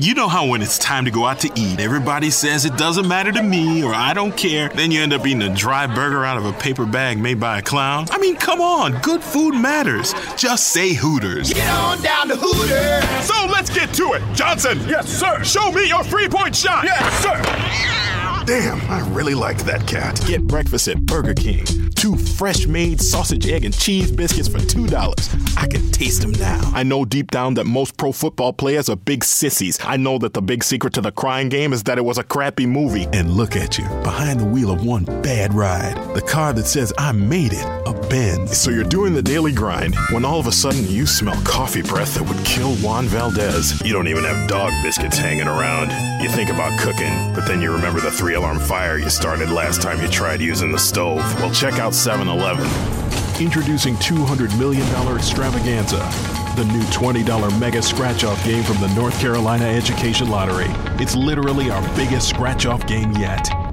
You know how when it's time to go out to eat, everybody says it doesn't matter to me or I don't care. Then you end up eating a dry burger out of a paper bag made by a clown? I mean, come on, good food matters. Just say Hooters. Get on down to Hooters. So let's get to it. Johnson. Yes, sir. Show me your three point shot. Yes, sir. Damn, I really like that cat. Get breakfast at Burger King. Two fresh made sausage, egg, and cheese biscuits for $2. I can taste them now. I know deep down that most pro football players are big sissies. I know that the big secret to the crying game is that it was a crappy movie. And look at you, behind the wheel of one bad ride. The car that says, I made it, a Benz. So you're doing the daily grind when all of a sudden you smell coffee breath that would kill Juan Valdez. You don't even have dog biscuits hanging around. You think about cooking, but then you remember the three alarm fire you started last time you tried using the stove. Well, check out 7 Eleven. Introducing $200 million extravaganza. The new $20 mega scratch off game from the North Carolina Education Lottery. It's literally our biggest scratch off game yet.